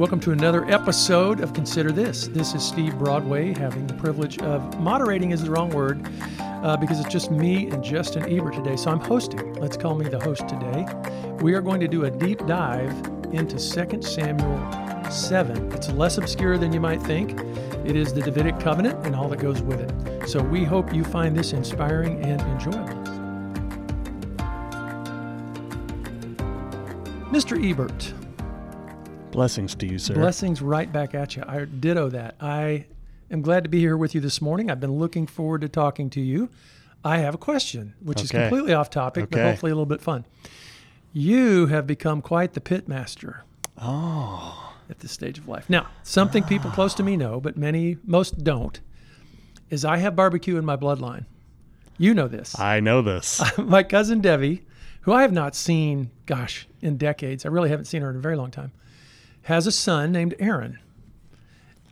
Welcome to another episode of Consider This. This is Steve Broadway, having the privilege of moderating is the wrong word uh, because it's just me and Justin Ebert today. So I'm hosting. Let's call me the host today. We are going to do a deep dive into 2 Samuel 7. It's less obscure than you might think. It is the Davidic covenant and all that goes with it. So we hope you find this inspiring and enjoyable. Mr. Ebert, Blessings to you, sir. blessings right back at you. I ditto that. I am glad to be here with you this morning. I've been looking forward to talking to you. I have a question, which is completely off topic, but hopefully a little bit fun. You have become quite the pit master oh, at this stage of life. Now, something people close to me know, but many, most don't, is I have barbecue in my bloodline. You know this. I know this. my cousin Debbie, who I have not seen, gosh, in decades, I really haven't seen her in a very long time, has a son named Aaron.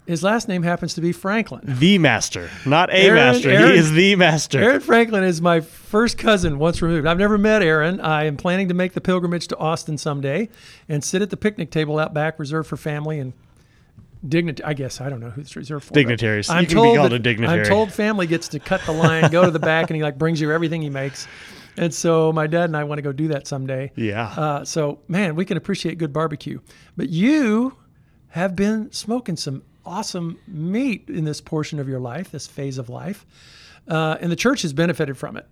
His last name happens to be Franklin. the master, not a Aaron- master. Aaron- he is the master. Aaron Franklin is my first cousin once removed. I've never met Aaron. I am planning to make the pilgrimage to Austin someday and sit at the picnic table out back reserved for family and dignity. I guess I don't know who it's reserved for. Dignitaries. I'm You can be told that-. I'm told family gets to cut the line, go to the back, and he like brings you everything he makes. And so my dad and I want to go do that someday. Yeah. Uh, so man, we can appreciate good barbecue. But you have been smoking some awesome meat in this portion of your life, this phase of life, uh, and the church has benefited from it.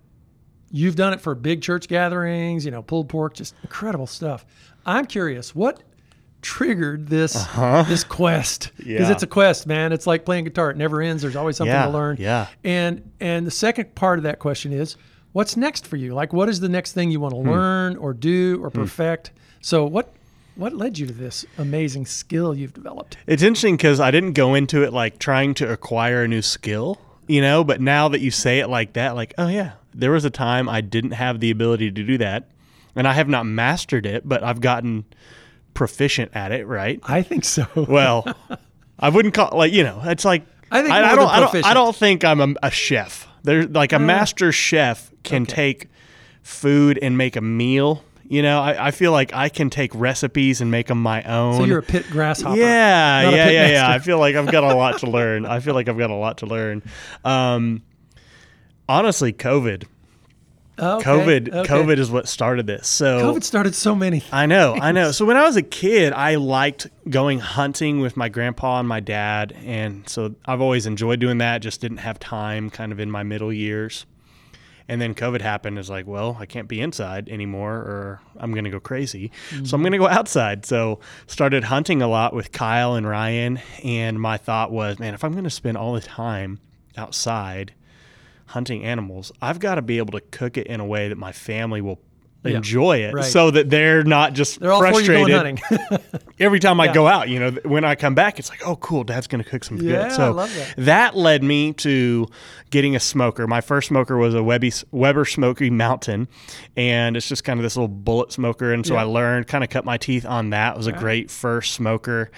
You've done it for big church gatherings, you know, pulled pork, just incredible stuff. I'm curious, what triggered this this quest? Because Uh-huh. Yeah. it's a quest, man. It's like playing guitar; it never ends. There's always something Yeah, to learn. yeah. And and the second part of that question is, what's next for you? Like, what is the next thing you want Hmm. to learn or do or perfect? So what what led you to this amazing skill you've developed? It's interesting because I didn't go into it like trying to acquire a new skill, you know, but now that you say it like that, like, oh, yeah, there was a time I didn't have the ability to do that. And I have not mastered it, but I've gotten proficient at it, right? I think so. Well, I wouldn't call like you know. It's like I think I, I don't, I don't. I don't think I'm a, a chef. There's like a master chef can okay. take food and make a meal. You know, I, I feel like I can take recipes and make them my own. so you're a pit grasshopper. yeah, yeah, yeah, yeah. I feel like I've got a lot to learn. I feel like I've got a lot to learn. Um, honestly, COVID, Okay, COVID, okay. COVID is what started this. So COVID started so many. I know, I know. So when I was a kid, I liked going hunting with my grandpa and my dad, and so I've always enjoyed doing that. Just didn't have time, kind of in my middle years. And then COVID happened. Is like, well, I can't be inside anymore, or I'm going to go crazy. So I'm mm-hmm. going to go outside. So started hunting a lot with Kyle and Ryan, and my thought was, man, if I'm going to spend all the time outside hunting animals, I've got to be able to cook it in a way that my family will Yeah, enjoy it, right. so that they're not just They're frustrated going hunting. every time I Yeah. go out, you know, when I come back, it's like, oh, cool, Dad's gonna cook some Yeah, good. So love that. led me to getting a smoker. My first smoker was a Webby, Weber Smoky Mountain, and it's just kind of this little bullet smoker. And so. I learned, kind of cut my teeth on that. It was a great first smoker,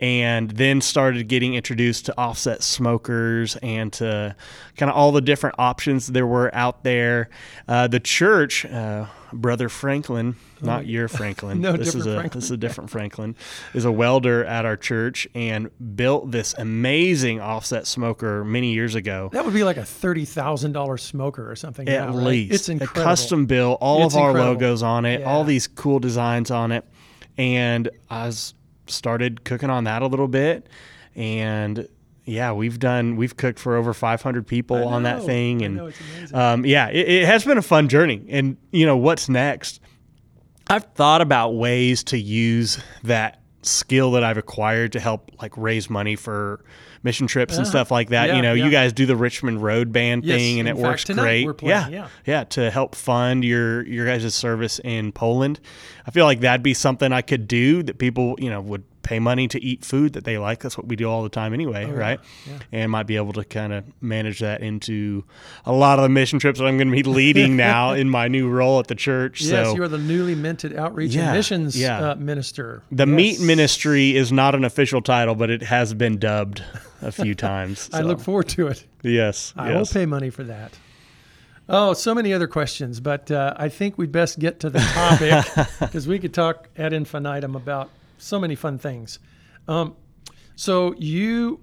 and then started getting introduced to offset smokers and to kind of all the different options there were out there. Uh, the church. Uh, Brother Franklin, not oh. your Franklin. No, this is a Franklin. this is a different Franklin, is a welder at our church and built this amazing offset smoker many years ago. that would be like a thirty thousand dollar smoker or something. At now, right? least it's incredible. a custom build, all It's of our incredible. logos on it, all these cool designs on it, and I s- started cooking on that a little bit, and yeah, we've done we've cooked for over 500 people on that know, thing, I and know, it's amazing. um, yeah, it, it has been a fun journey. And you know what's next? I've thought about ways to use that skill that I've acquired to help like raise money for mission trips and stuff like that. Yeah, you know, yeah. you guys do the Richmond Road Band Yes, thing and it fact, works great. playing, yeah, yeah. to help fund your your guys' service in Poland. I feel like that'd be something I could do that people, you know, would pay money to eat food that they like. That's what we do all the time anyway, Oh, right? yeah. And might be able to kind of manage that into a lot of the mission trips that I'm going to be leading now in my new role at the church. yes, so you are the newly minted outreach Yeah, and missions yeah. uh, minister. the Yes. meat ministry is not an official title, but it has been dubbed a few times. I look forward to it. Yes, I will pay money for that. Oh, so many other questions, but uh, I think we'd best get to the topic because we could talk ad infinitum about so many fun things. Um, so you,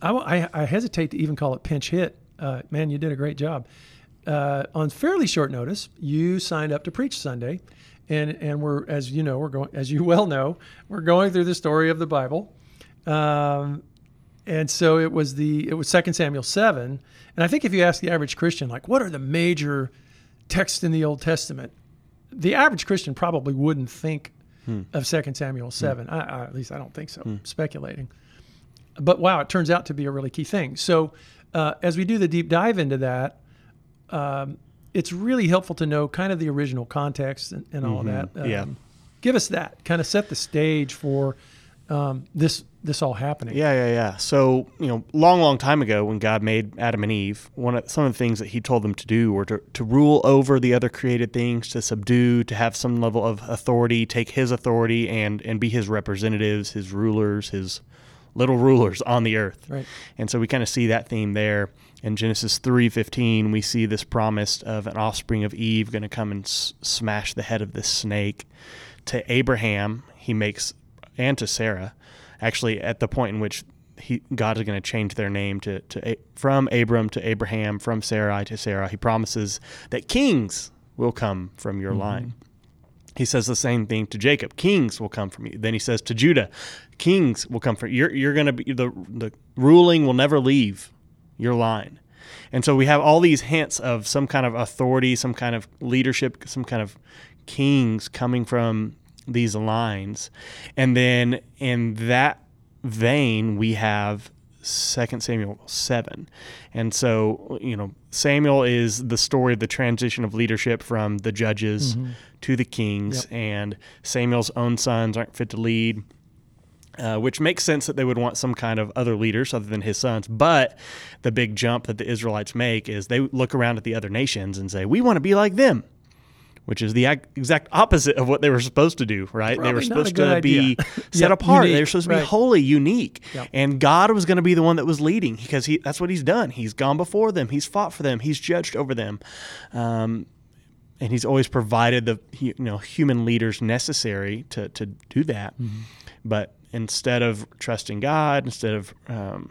I, I, I hesitate to even call it pinch hit. Uh, man, you did a great job. Uh, on fairly short notice, you signed up to preach Sunday, and and we're as you know we're going as you well know we're going through the story of the Bible, um, and so it was the it was Second Samuel seven, and I think if you ask the average Christian like what are the major texts in the Old Testament, the average Christian probably wouldn't think Hmm. of Second Samuel seven. I, I, at least I don't think so. Speculating, but wow, it turns out to be a really key thing. So uh, as we do the deep dive into that, um, it's really helpful to know kind of the original context and, and all of that. Mhm. Yeah. Give us that kind of set the stage for um, this this all happening. Yeah, yeah, yeah. So, you know, long, long time ago when God made Adam and Eve, one of some of the things that he told them to do were to, to rule over the other created things, to subdue, to have some level of authority, take his authority and and be his representatives, his rulers, his little rulers on the earth. Right. And so we kind of see that theme there. In Genesis 3:15, we see this promise of an offspring of Eve going to come and s- smash the head of this snake. To Abraham, he makes and to Sarah, actually at the point in which he, God is going to change their name to, to from Abram to Abraham, from Sarai to Sarah. He promises that kings will come from your mm-hmm. line. He says the same thing to Jacob. Kings will come from you. Then he says to Judah, kings will come from you're you're going to be the the ruling will never leave your line. And so we have all these hints of some kind of authority, some kind of leadership, some kind of kings coming from these lines. And then in that vein, we have 2 Samuel 7. And so, you know, Samuel is the story of the transition of leadership from the judges to the kings, Yep. and Samuel's own sons aren't fit to lead. Uh, which makes sense that they would want some kind of other leaders other than his sons. But the big jump that the Israelites make is they look around at the other nations and say, "We want to be like them," which is the exact opposite of what they were supposed to do. Right? they were Probably not a supposed to be set Yep, apart. They were supposed to be right. holy, unique, Yep. and God was going to be the one that was leading because he that's what He's done. He's gone before them. He's fought for them. He's judged over them. Um, and he's always provided the you know human leaders necessary to to do that. But instead of trusting God, instead of um,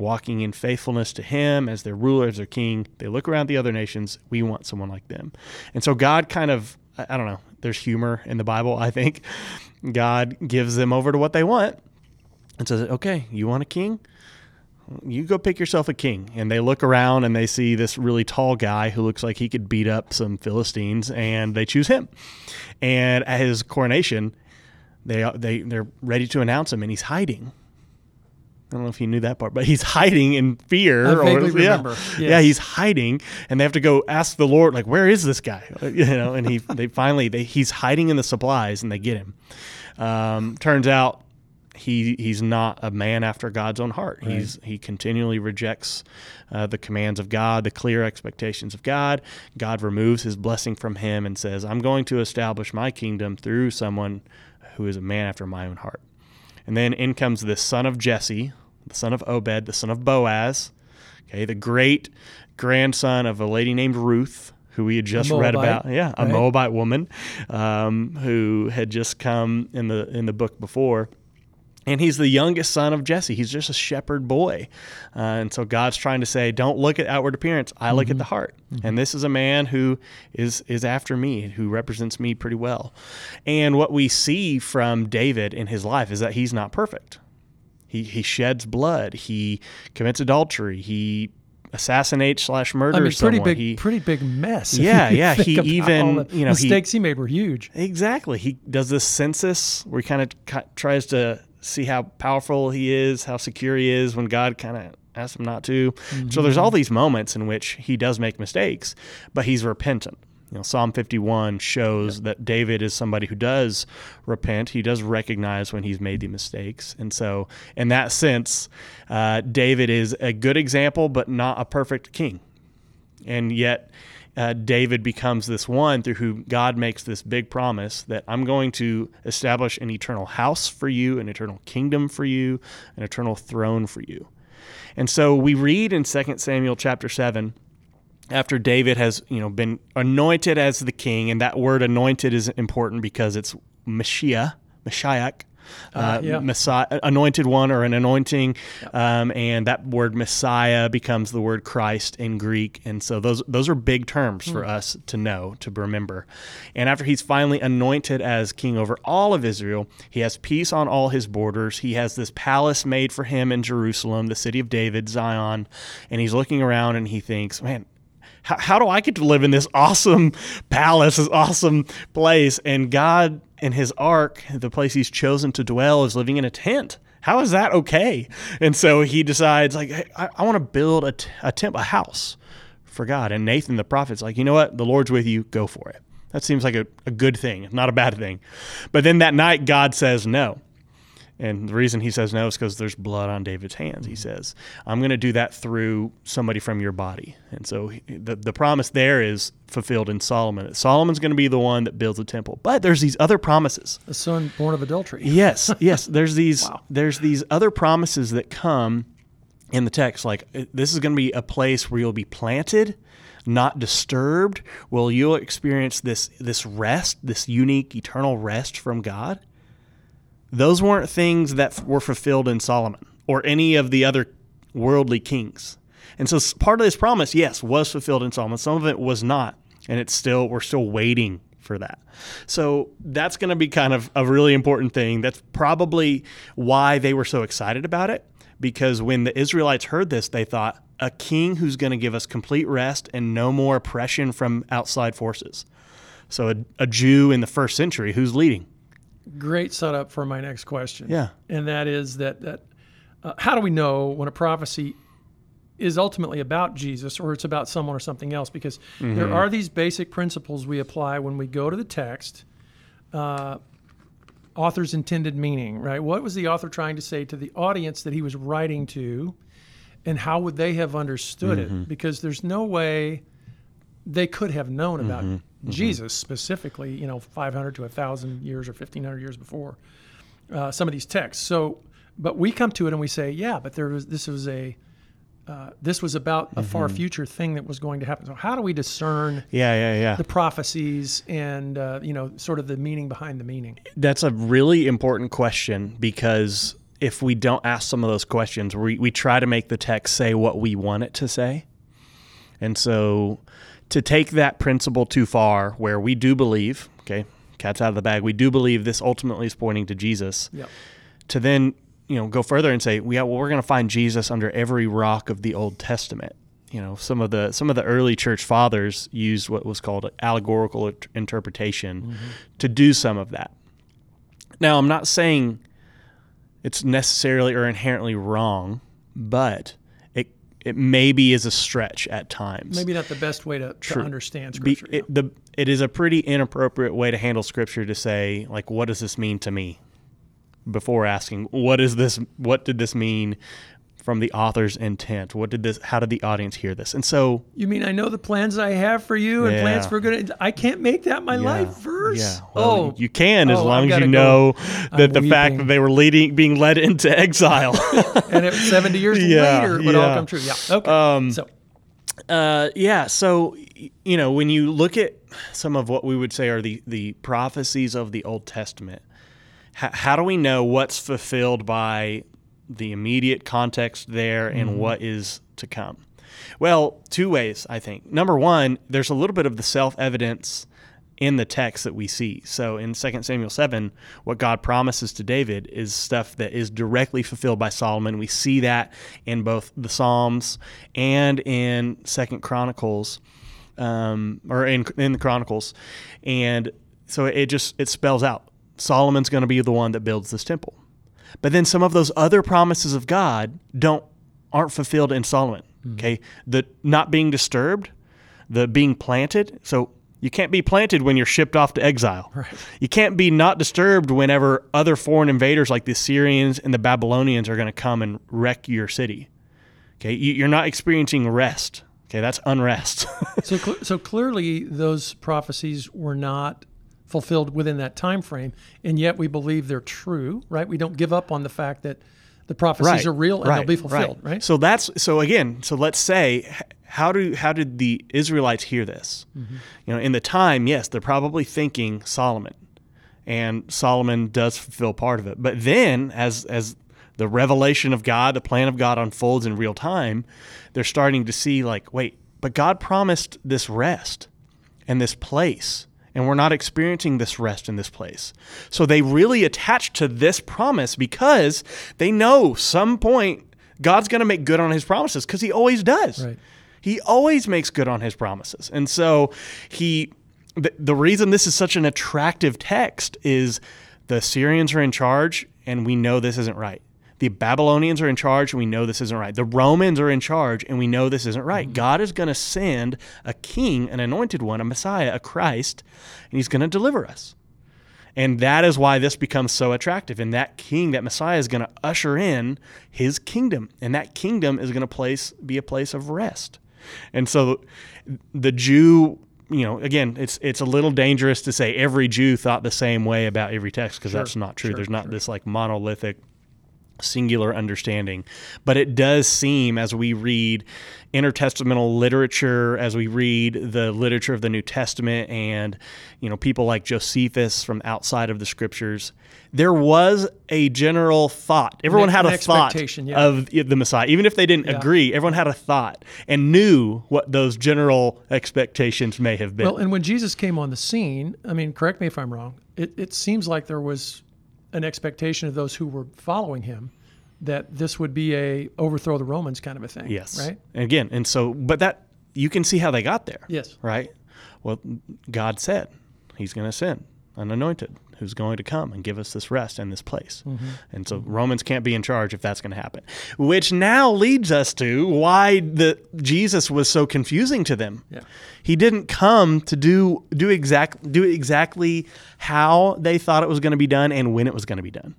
walking in faithfulness to Him as their ruler, as their king, they look around the other nations. We want someone like them, and so God kind of I don't know. There's humor in the Bible. I think God gives them over to what they want and says, "Okay, you want a king." you go pick yourself a king. And they look around and they see this really tall guy who looks like he could beat up some Philistines, and they choose him. And at his coronation, they they they're ready to announce him, and he's hiding. I don't know if you knew that part, but he's hiding in fear. I vaguely yeah. remember, Yeah, yes. he's hiding, and they have to go ask the Lord, like, where is this guy? You know, and he they finally they he's hiding in the supplies, and they get him. Um, turns out he he's not a man after God's own heart. He's he continually rejects uh, the commands of God, the clear expectations of God. God removes his blessing from him and says, "I'm going to establish my kingdom through someone who is a man after my own heart." And then in comes the son of Jesse, the son of Obed, the son of Boaz, okay, the great grandson of a lady named Ruth, who we had just read about. Yeah, a right? Moabite woman um, who had just come in the in the book before. And he's the youngest son of Jesse. He's just a shepherd boy. Uh, and so God's trying to say, don't look at outward appearance. I look at the heart. And this is a man who is, is after me, who represents me pretty well. And what we see from David in his life is that he's not perfect. He, he sheds blood. He commits adultery. He assassinates slash murders I mean, pretty someone. big, He, pretty big mess. Yeah, yeah, he even, you know, he- mistakes he, made were huge. Exactly. He does this census where he kind of tries to see how powerful he is, how secure he is when God kind of asks him not to. So there's mm-hmm. all these moments in which he does make mistakes, but he's repentant. You know, Psalm 51 shows that David is somebody who does repent. He does recognize when he's made the mistakes. And so, in that sense, uh, David is a good example, but not a perfect king and yet uh, David becomes this one through who God makes this big promise that I'm going to establish an eternal house for you, an eternal kingdom for you, an eternal throne for you. And so we read in 2 Samuel chapter 7 after David has, you know, been anointed as the king and that word anointed is important because it's Mashiach, Mashiach, uh, yeah. Messiah, anointed one or an anointing, um, and that word Messiah becomes the word Christ in Greek, and so those those are big terms for us to know to remember. And after he's finally anointed as king over all of Israel, he has peace on all his borders. He has this palace made for him in Jerusalem, the city of David, Zion, and he's looking around and he thinks, man how, how do I get to live in this awesome palace, this awesome place? And God in his ark, the place he's chosen to dwell, is living in a tent. How is that okay? And so he decides, like, hey, I, I want to build a, t- a temple, a house for God. And Nathan the prophet's like, you know what? The Lord's with you. Go for it. That seems like a, a good thing, not a bad thing. But then that night, God says no. And the reason he says no is because there's blood on David's hands. He says, I'm going to do that through somebody from your body. And so the, the promise there is fulfilled in Solomon. Solomon's going to be the one that builds a temple. But there's these other promises. A son born of adultery. Yes, yes. There's these Wow. there's these other promises that come in the text. Like uh, this is going to be a place where you'll be planted, not disturbed. Well, you'll experience this this rest, this unique eternal rest from God. Those weren't things that were fulfilled in Solomon or any of the other worldly kings. And so part of this promise, yes, was fulfilled in Solomon. Some of it was not, and it's still we're still waiting for that. So that's going to be kind of a really important thing. That's probably why they were so excited about it because when the Israelites heard this, they thought a king who's going to give us complete rest and no more oppression from outside forces. So a, a Jew in the first century who's leading. Great setup for my next question. Yeah. and that is that that uh, how do we know when a prophecy is ultimately about Jesus or it's about someone or something else? Because Mm-hmm. there are these basic principles we apply when we go to the text. Uh, author's intended meaning, right? What was the author trying to say to the audience that he was writing to, and how would they have understood Mm-hmm. it? Because there's no way they could have known about Mm-hmm. Jesus specifically, you know, 500 to 1,000 years or 1,500 years before uh, some of these texts. So, but we come to it and we say, yeah, but there was this was a uh, this was about a far future thing that was going to happen. So, how do we discern Yeah, yeah, yeah. the prophecies and uh, you know, sort of the meaning behind the meaning? That's a really important question because if we don't ask some of those questions, we, we try to make the text say what we want it to say. And so to take that principle too far, where we do believe, okay, cat's out of the bag, we do believe this ultimately is pointing to Jesus, Yep. to then you know go further and say, yeah, well, we're going to find Jesus under every rock of the Old Testament. You know, some of the some of the early church fathers used what was called allegorical int- interpretation mm-hmm. to do some of that. Now, I'm not saying it's necessarily or inherently wrong, but it maybe is a stretch at times. Maybe not the best way to, to understand Be- scripture. yeah. it, the, it is a pretty inappropriate way to handle scripture to say like what does this mean to me before asking what is this what did this mean from the author's intent what did this how did the audience hear this and so You mean I know the plans I have for you and plans Yeah. for good? I can't make that my life verse. yeah well, oh, you can as Oh, long as you go. know that I'm the fact that they were leading being led into exile and it, was seventy years Yeah, later, it would all come true. Yeah. Okay. Um, so Uh, yeah. So, you know, when you look at some of what we would say are the, the prophecies of the Old Testament, h- how do we know what's fulfilled by the immediate context there and what is to come? Well, two ways, I think. Number one, there's a little bit of the self evidence in the text that we see. So in 2 Samuel 7, what God promises to David is stuff that is directly fulfilled by Solomon. We see that in both the Psalms and in 2nd Chronicles, um, or in, in the Chronicles. And so it just, it spells out Solomon's going to be the one that builds this temple. But then some of those other promises of God don't aren't fulfilled in Solomon. Hmm. Okay, the not being disturbed, the being planted. So you can't be planted when you're shipped off to exile. Right. You can't be not disturbed whenever other foreign invaders like the Assyrians and the Babylonians are going to come and wreck your city. Okay, you, you're not experiencing rest. Okay, that's unrest. so cl- so clearly those prophecies were not fulfilled within that time frame, and yet we believe they're true. Right? We don't give up on the fact that the prophecies are real and they'll be fulfilled. Right? So that's so again. So let's say how do how did the Israelites hear this? Mm-hmm. You know, in the time, yes, they're probably thinking Solomon, and Solomon does fulfill part of it. But then, as as the revelation of God, the plan of God unfolds in real time, they're starting to see like, wait, but God promised this rest and this place and we're not experiencing this rest in this place. So they really attach to this promise because they know some point God's going to make good on his promises because he always does. Right. He always makes good on his promises. And so he the, the reason this is such an attractive text is the Assyrians are in charge and we know this isn't right. The Babylonians are in charge and we know this isn't right. The Romans are in charge and we know this isn't right. Mm-hmm. God is going to send a king, an anointed one, a Messiah, a Christ, and he's going to deliver us. And that is why this becomes so attractive. And that king, that Messiah, is going to usher in his kingdom. And that kingdom is going to place be a place of rest. And so the Jew, you know, again, it's it's a little dangerous to say every Jew thought the same way about every text because sure, that's not true. Sure, There's not sure. this like monolithic singular understanding. But it does seem, as we read intertestamental literature, as we read the literature of the New Testament, and you know people like Josephus from outside of the Scriptures, there was a general thought. Everyone an, had a thought yeah. of the Messiah, even if they didn't yeah. agree. Everyone had a thought and knew what those general expectations may have been. Well, and when Jesus came on the scene, I mean, correct me if I'm wrong. It, it seems like there was an expectation of those who were following him that this would be a overthrow the Romans kind of a thing. Yes. Right. And again, and so, but that you can see how they got there. Yes. Right. Well, God said He's going to send an anointed who's going to come and give us this rest and this place. Mm-hmm. And so. Romans can't be in charge if that's going to happen. Which now leads us to why the Jesus was so confusing to them. Yeah. He didn't come to do do exact do exactly how they thought it was going to be done and when it was going to be done.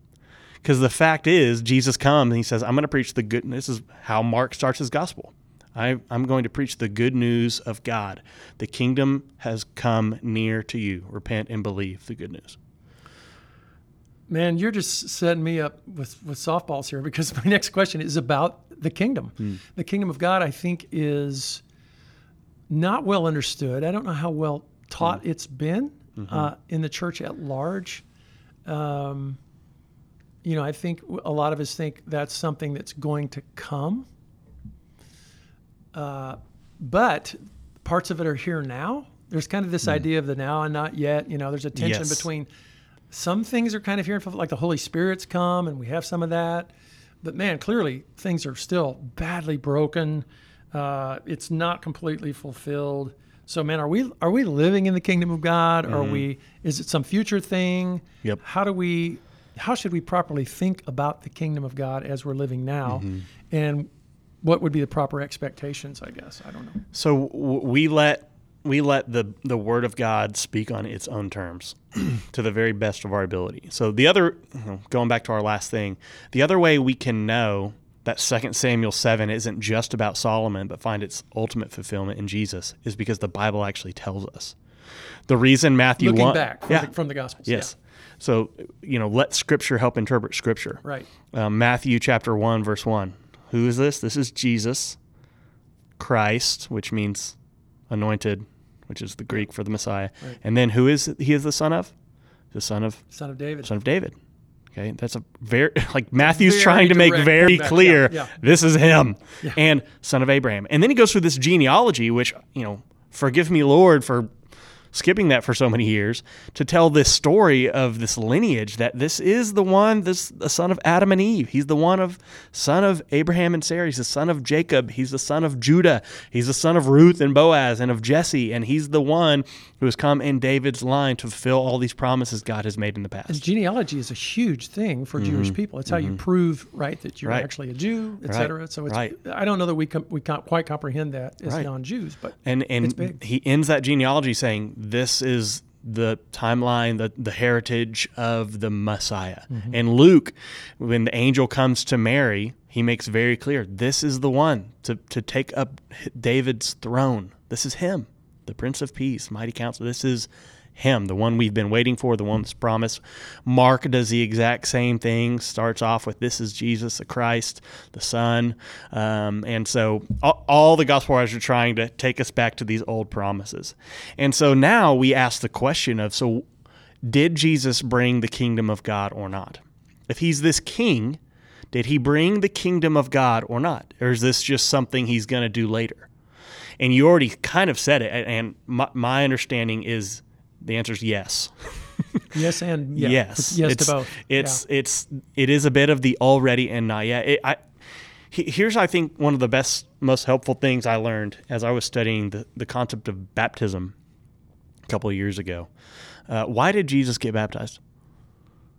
Because the fact is, Jesus comes and he says, I'm going to preach the good. This is how Mark starts his gospel. I, am going to preach the good news of God. The kingdom has come near to you. Repent and believe the good news. Man, you're just setting me up with, with softballs here because my next question is about the kingdom. Hmm. The kingdom of God, I think, is not well understood. I don't know how well taught hmm. it's been mm-hmm. uh, in the church at large. Um, you know, I think a lot of us think that's something that's going to come. Uh, but parts of it are here now. There's kind of this mm. idea of the now and not yet. You know, there's a tension yes. between some things are kind of here, like the Holy Spirit's come, and we have some of that. But man, clearly things are still badly broken. Uh, it's not completely fulfilled. So, man, are we are we living in the kingdom of God? Mm-hmm. Are we? Is it some future thing? Yep. How do we? How should we properly think about the kingdom of God as we're living now? Mm-hmm. And what would be the proper expectations? I guess I don't know. So we let we let the the word of God speak on its own terms to the very best of our ability. So the other going back to our last thing, the other way we can know that 2 Samuel 7 isn't just about Solomon but find its ultimate fulfillment in Jesus is because the Bible actually tells us. The reason Matthew Looking 1 back from, yeah. the, from the Gospels. Yes. Yeah. So, you know, let Scripture help interpret Scripture. Right. Um, Matthew chapter 1, verse 1. Who is this? This is Jesus, Christ, which means anointed, which is the Greek for the Messiah. Right. And then who is he is the son of? The son of son of David. Son of David. Okay, that's a very like Matthew's very trying to make very clear yeah, yeah. this is him yeah. and son of Abraham. And then he goes through this genealogy which, you know, forgive me Lord for skipping that for so many years to tell this story of this lineage that this is the one, this the son of Adam and Eve. He's the one of son of Abraham and Sarah. He's the son of Jacob. He's the son of Judah. He's the son of Ruth and Boaz and of Jesse. And he's the one who has come in David's line to fulfill all these promises God has made in the past. And genealogy is a huge thing for mm-hmm. Jewish people. It's mm-hmm. how you mm-hmm. prove right that you're right. actually a Jew, etc. Right. So it's right. I don't know that we com- we can't quite comprehend that as non-Jews, but and and he ends that genealogy saying this is the timeline, the, the heritage of the Messiah. Mm-hmm. And Luke, when the angel comes to Mary, he makes very clear this is the one to, to take up David's throne. This is him, the Prince of Peace, mighty counselor. This is him, the one we've been waiting for, the one that's promised. Mark does the exact same thing, starts off with this is Jesus, the Christ, the Son. Um, and so all, all, the gospel writers are trying to take us back to these old promises. And so now we ask the question of so did Jesus bring the kingdom of God or not? If he's this king, did he bring the kingdom of God or not? Or is this just something he's going to do later? And you already kind of said it. And my, my understanding is the answer is yes. yes, and yeah. yes, yes it's, to both. It's yeah. it's it is a bit of the already and not yet. It, I, here's I think one of the best, most helpful things I learned as I was studying the, the concept of baptism a couple of years ago. Uh, why did Jesus get baptized?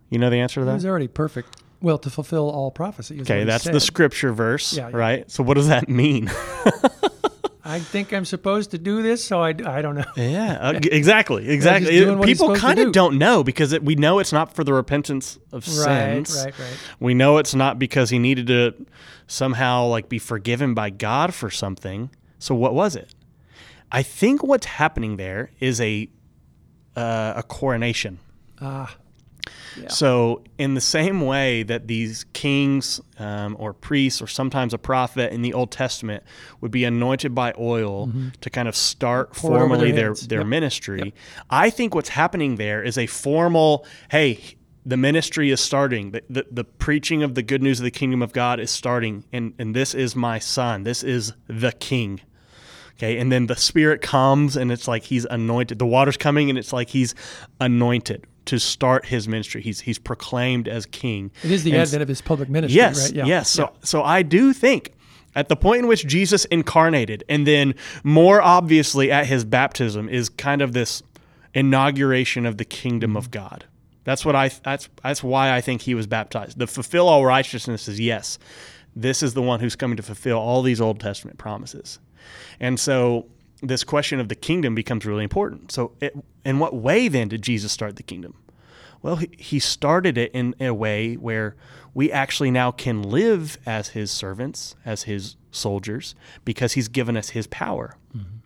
You know the answer to that? He was already perfect. Well, to fulfill all prophecy. Okay, that's said. the scripture verse, yeah, yeah. right? So what does that mean? I think I'm supposed to do this, so I, I don't know. Yeah, uh, exactly, exactly. It, people kind of do. not know because it, we know it's not for the repentance of right, sins. Right, right, We know it's not because he needed to somehow like be forgiven by God for something. So what was it? I think what's happening there is a uh, a coronation. Ah. So, in the same way that these kings um, or priests or sometimes a prophet in the Old Testament would be anointed by oil mm-hmm. to kind of start Pour formally their, their, their yep. ministry, yep. I think what's happening there is a formal, hey, the ministry is starting. The, the, the, preaching of the good news of the kingdom of God is starting. And, and this is my son. This is the king. Okay. And then the spirit comes and it's like he's anointed. The water's coming and it's like he's anointed to start his ministry. He's he's proclaimed as king. It is the and advent of his public ministry, yes, right? Yeah. Yes. So yeah. so I do think at the point in which Jesus incarnated, and then more obviously at his baptism, is kind of this inauguration of the kingdom mm-hmm. of God. That's what I that's that's why I think he was baptized. The fulfill all righteousness is yes. This is the one who's coming to fulfill all these Old Testament promises. And so this question of the kingdom becomes really important. So, it, in what way then did Jesus start the kingdom? Well, he, started it in a way where we actually now can live as his servants, as his soldiers, because he's given us his power. Mm-hmm.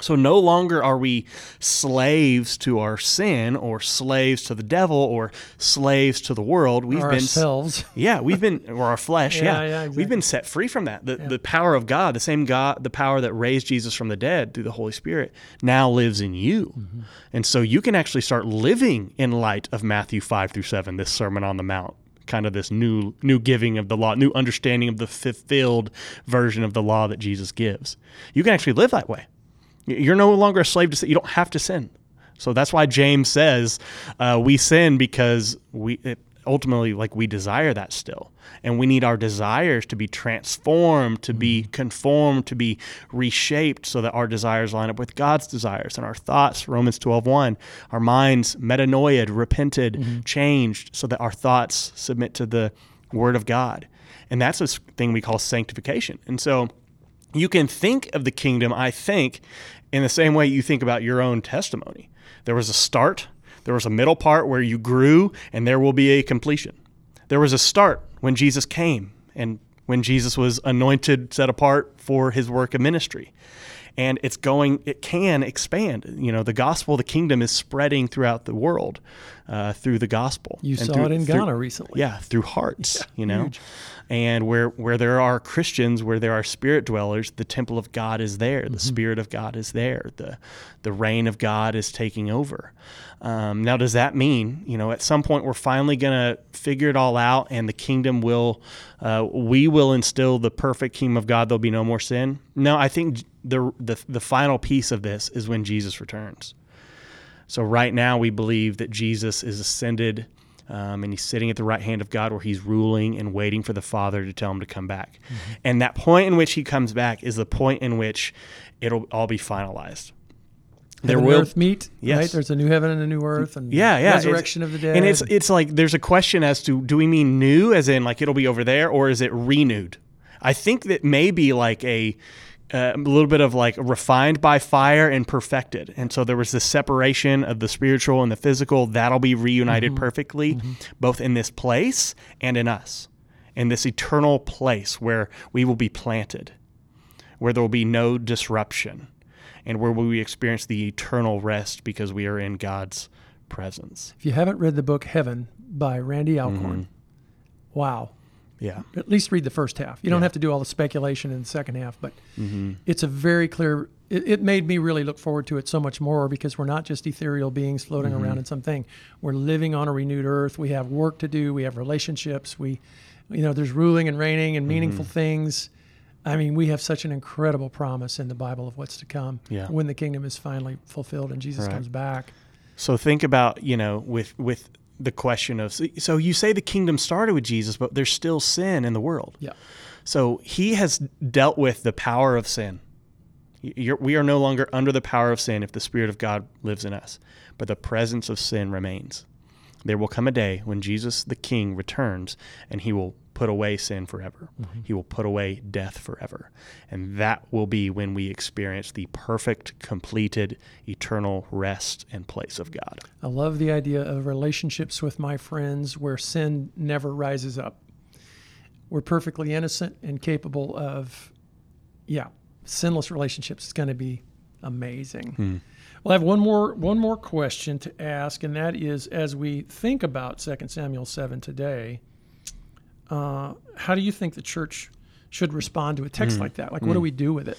So no longer are we slaves to our sin or slaves to the devil or slaves to the world. We've or been ourselves. Yeah, we've been or our flesh. yeah, yeah. yeah exactly. we've been set free from that. The yeah. the power of God, the same God, the power that raised Jesus from the dead through the Holy Spirit, now lives in you, mm-hmm. and so you can actually start living in light of Matthew five through seven, this Sermon on the Mount kind of this new new giving of the law, new understanding of the fulfilled version of the law that Jesus gives. You can actually live that way. You're no longer a slave to sin. You don't have to sin. So that's why James says uh, we sin because we it, ultimately like we desire that still, and we need our desires to be transformed, to be mm-hmm. conformed, to be reshaped, so that our desires line up with God's desires and our thoughts. Romans 12:1, our minds metanoia, repented, mm-hmm. changed, so that our thoughts submit to the Word of God, and that's a thing we call sanctification. And so you can think of the kingdom, I think, in the same way you think about your own testimony. There was a start, there was a middle part where you grew, and there will be a completion. There was a start when Jesus came and when Jesus was anointed, set apart for his work of ministry. And it's going, it can expand. You know, the gospel, the kingdom is spreading throughout the world uh, through the gospel. You and saw through, it in through, Ghana recently. Yeah, through hearts, yeah, you know. Huge and where where there are Christians, where there are spirit dwellers, the temple of God is there, the mm-hmm. spirit of God is there, the the reign of God is taking over. Um, now, does that mean you know at some point we're finally going to figure it all out, and the kingdom will uh, we will instill the perfect kingdom of God? There'll be no more sin. No, I think the the the final piece of this is when Jesus returns. So right now we believe that Jesus is ascended um, and he's sitting at the right hand of God where he's ruling and waiting for the Father to tell him to come back. Mm-hmm. And that point in which he comes back is the point in which it'll all be finalized. There will earth meet, yes. right? There's a new heaven and a new earth, and yeah, yeah, resurrection it's, of the dead. And it's it's like there's a question as to do we mean new, as in like it'll be over there, or is it renewed? I think that maybe like a uh, a little bit of like refined by fire and perfected. And so there was this separation of the spiritual and the physical. That'll be reunited mm-hmm. perfectly, mm-hmm. both in this place and in us, in this eternal place where we will be planted, where there will be no disruption, and where we experience the eternal rest because we are in God's presence. If you haven't read the book Heaven by Randy Alcorn, mm-hmm. wow Yeah. At least read the first half. You don't Yeah. have to do all the speculation in the second half, but Mm-hmm. it's a very clear. It, it made me really look forward to it so much more because we're not just ethereal beings floating Mm-hmm. around in something. We're living on a renewed earth. We have work to do. We have relationships. We, you know, there's ruling and reigning and meaningful Mm-hmm. things. I mean, we have such an incredible promise in the Bible of what's to come Yeah. when the kingdom is finally fulfilled and Jesus Right. comes back. So think about, you know, with with the question of so you say the kingdom started with Jesus, but there's still sin in the world. Yeah. So he has dealt with the power of sin. You're, we are no longer under the power of sin if the Spirit of God lives in us, but the presence of sin remains. There will come a day when Jesus the King returns and he will put away sin forever. Mm-hmm. He will put away death forever. And that will be when we experience the perfect, completed, eternal rest and place of God. I love the idea of relationships with my friends where sin never rises up. We're perfectly innocent and capable of, yeah, sinless relationships. It's going to be amazing. Hmm. Well, I have one more one more question to ask, and that is, as we think about 2 Samuel seven today, uh, how do you think the church should respond to a text like that? Like, what do we do with it?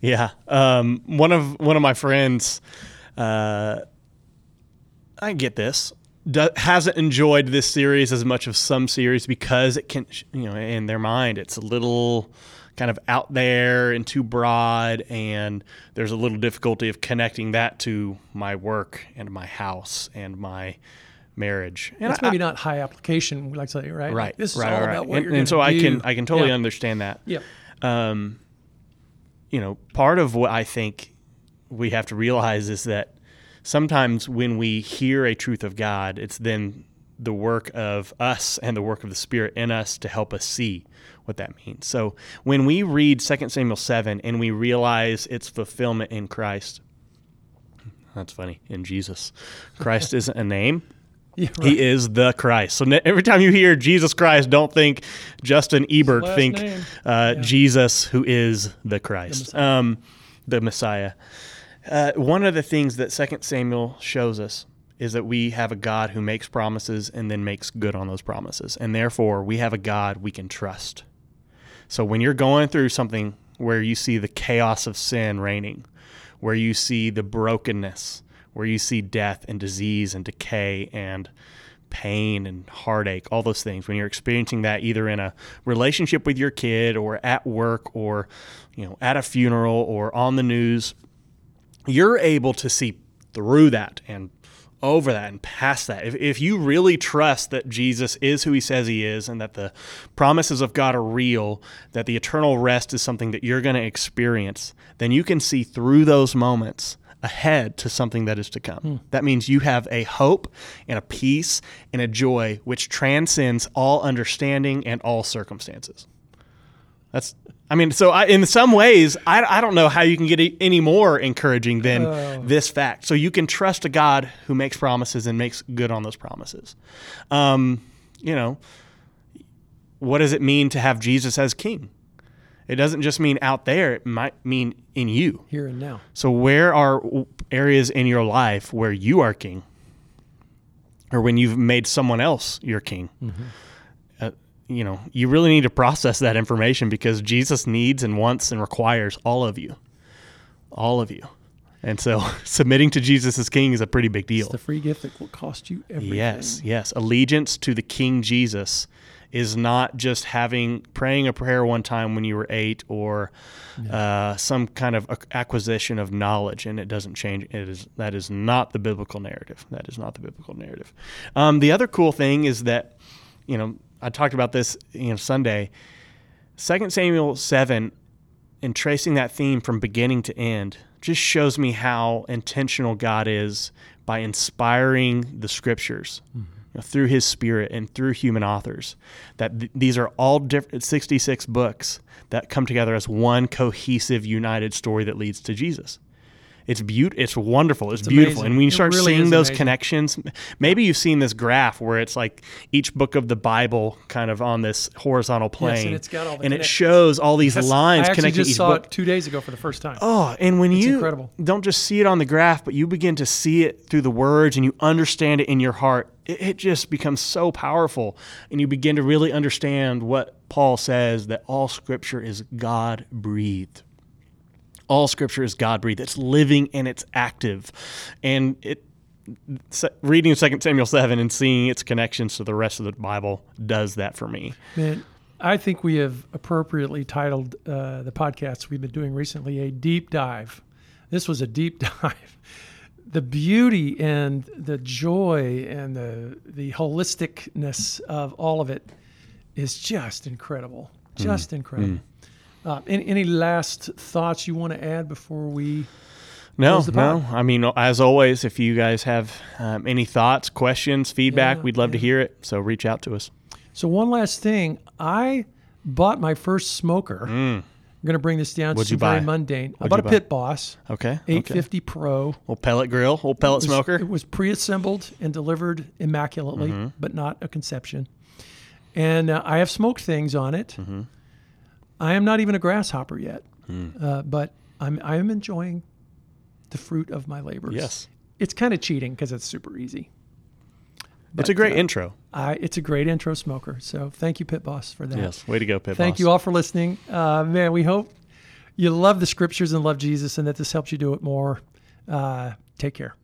Yeah. Um, one of one of my friends, uh, I get this, do, hasn't enjoyed this series as much as some series because it can, you know, in their mind, it's a little kind of out there and too broad, and there's a little difficulty of connecting that to my work and my house and my marriage. And It's maybe not high application, like say, right? Like, right. is right, all right, about what and, you're and so gonna I can. I can totally Yeah. understand that Yeah. um, you know, part of what I think we have to realize is that sometimes when we hear a truth of God, it's then the work of us and the work of the Spirit in us to help us see what that means. So when we read 2 Samuel 7 and we realize its fulfillment in Christ, that's funny, in Jesus. Christ isn't a name. Yeah, right. He is the Christ. So every time you hear Jesus Christ, don't think Justin Ebert. Think uh, Yeah. Jesus, who is the Christ, Messiah. um, the Messiah. Uh, one of the things that Second Samuel shows us is that we have a God who makes promises and then makes good on those promises, and therefore we have a God we can trust. So when you're going through something where you see the chaos of sin reigning, where you see the brokenness, where you see death and disease and decay and pain and heartache, all those things, when you're experiencing that either in a relationship with your kid or at work or you know at a funeral or on the news, you're able to see through that and over that and past that. If, if you really trust that Jesus is who he says he is and that the promises of God are real, that the eternal rest is something that you're going to experience, then you can see through those moments ahead to something that is to come. That means you have a hope and a peace and a joy which transcends all understanding and all circumstances. That's, I mean, so I, in some ways, I, I don't know how you can get any more encouraging than Oh. this fact. So you can trust a God who makes promises and makes good on those promises. Um, you know, what does it mean to have Jesus as king? It doesn't just mean out there, it might mean in you. here and now. So, where are areas in your life where you are king, or when you've made someone else your king? Uh, you know, you really need to process that information because Jesus needs and wants and requires all of you, all of you. And so, submitting to Jesus as king is a pretty big deal. It's the free gift that will cost you everything. Yes, yes. Allegiance to the King Jesus is not just having praying a prayer one time when you were eight or uh, some kind of acquisition of knowledge and it doesn't change. It is that is not the biblical narrative. That is not the biblical narrative. Um, the other cool thing is that you know I talked about this you know Sunday. Second Samuel seven and tracing that theme from beginning to end just shows me how intentional God is by inspiring the scriptures you know, through his spirit and through human authors. That th- these are all different 66 books that come together as one cohesive, united story that leads to Jesus. It's beautiful. It's wonderful. It's, It's beautiful. amazing. And when you It start really seeing those amazing. connections, maybe you've seen this graph where it's like each book of the Bible kind of on this horizontal plane, Yes, and it's got all the and it shows all these That's- lines I connecting just each saw book. it two days ago for the first time. Oh, and when you incredible. don't just see it on the graph, but you begin to see it through the words and you understand it in your heart, it, it just becomes so powerful. And you begin to really understand what Paul says that all scripture is God breathed. All scripture is God breathed. It's living and it's active. And it reading 2 Samuel 7 and seeing its connections to the rest of the Bible does that for me. Man, I think we have appropriately titled uh, the podcast we've been doing recently a deep dive. This was a deep dive. The beauty and the joy and the the holisticness of all of it is just incredible. Just incredible. Uh, any, any last thoughts you want to add before we? No, Close the no. I mean, as always, if you guys have um, any thoughts, questions, feedback, Yeah, we'd love to hear it. So reach out to us. So one last thing, I bought my first smoker. I'm going to bring this down Mm. What'd to you very mundane. I What'd bought a buy? Pit Boss Okay. okay. 850 Pro. Little pellet grill, little pellet It was- smoker. It was pre-assembled and delivered immaculately, Mm-hmm. but not a conception. And uh, I have smoked things on it. Mm-hmm. I am not even a grasshopper yet, Mm. uh, but I'm I am enjoying the fruit of my labors. Yes. it's kind of cheating because it's super easy. it's a great uh, intro. I, it's a great intro smoker. So thank you, Pit Boss, for that. Yes. Way to go, Pit Thank Boss. you all for listening. Uh, man, we hope you love the scriptures and love Jesus and that this helps you do it more. Uh, take care.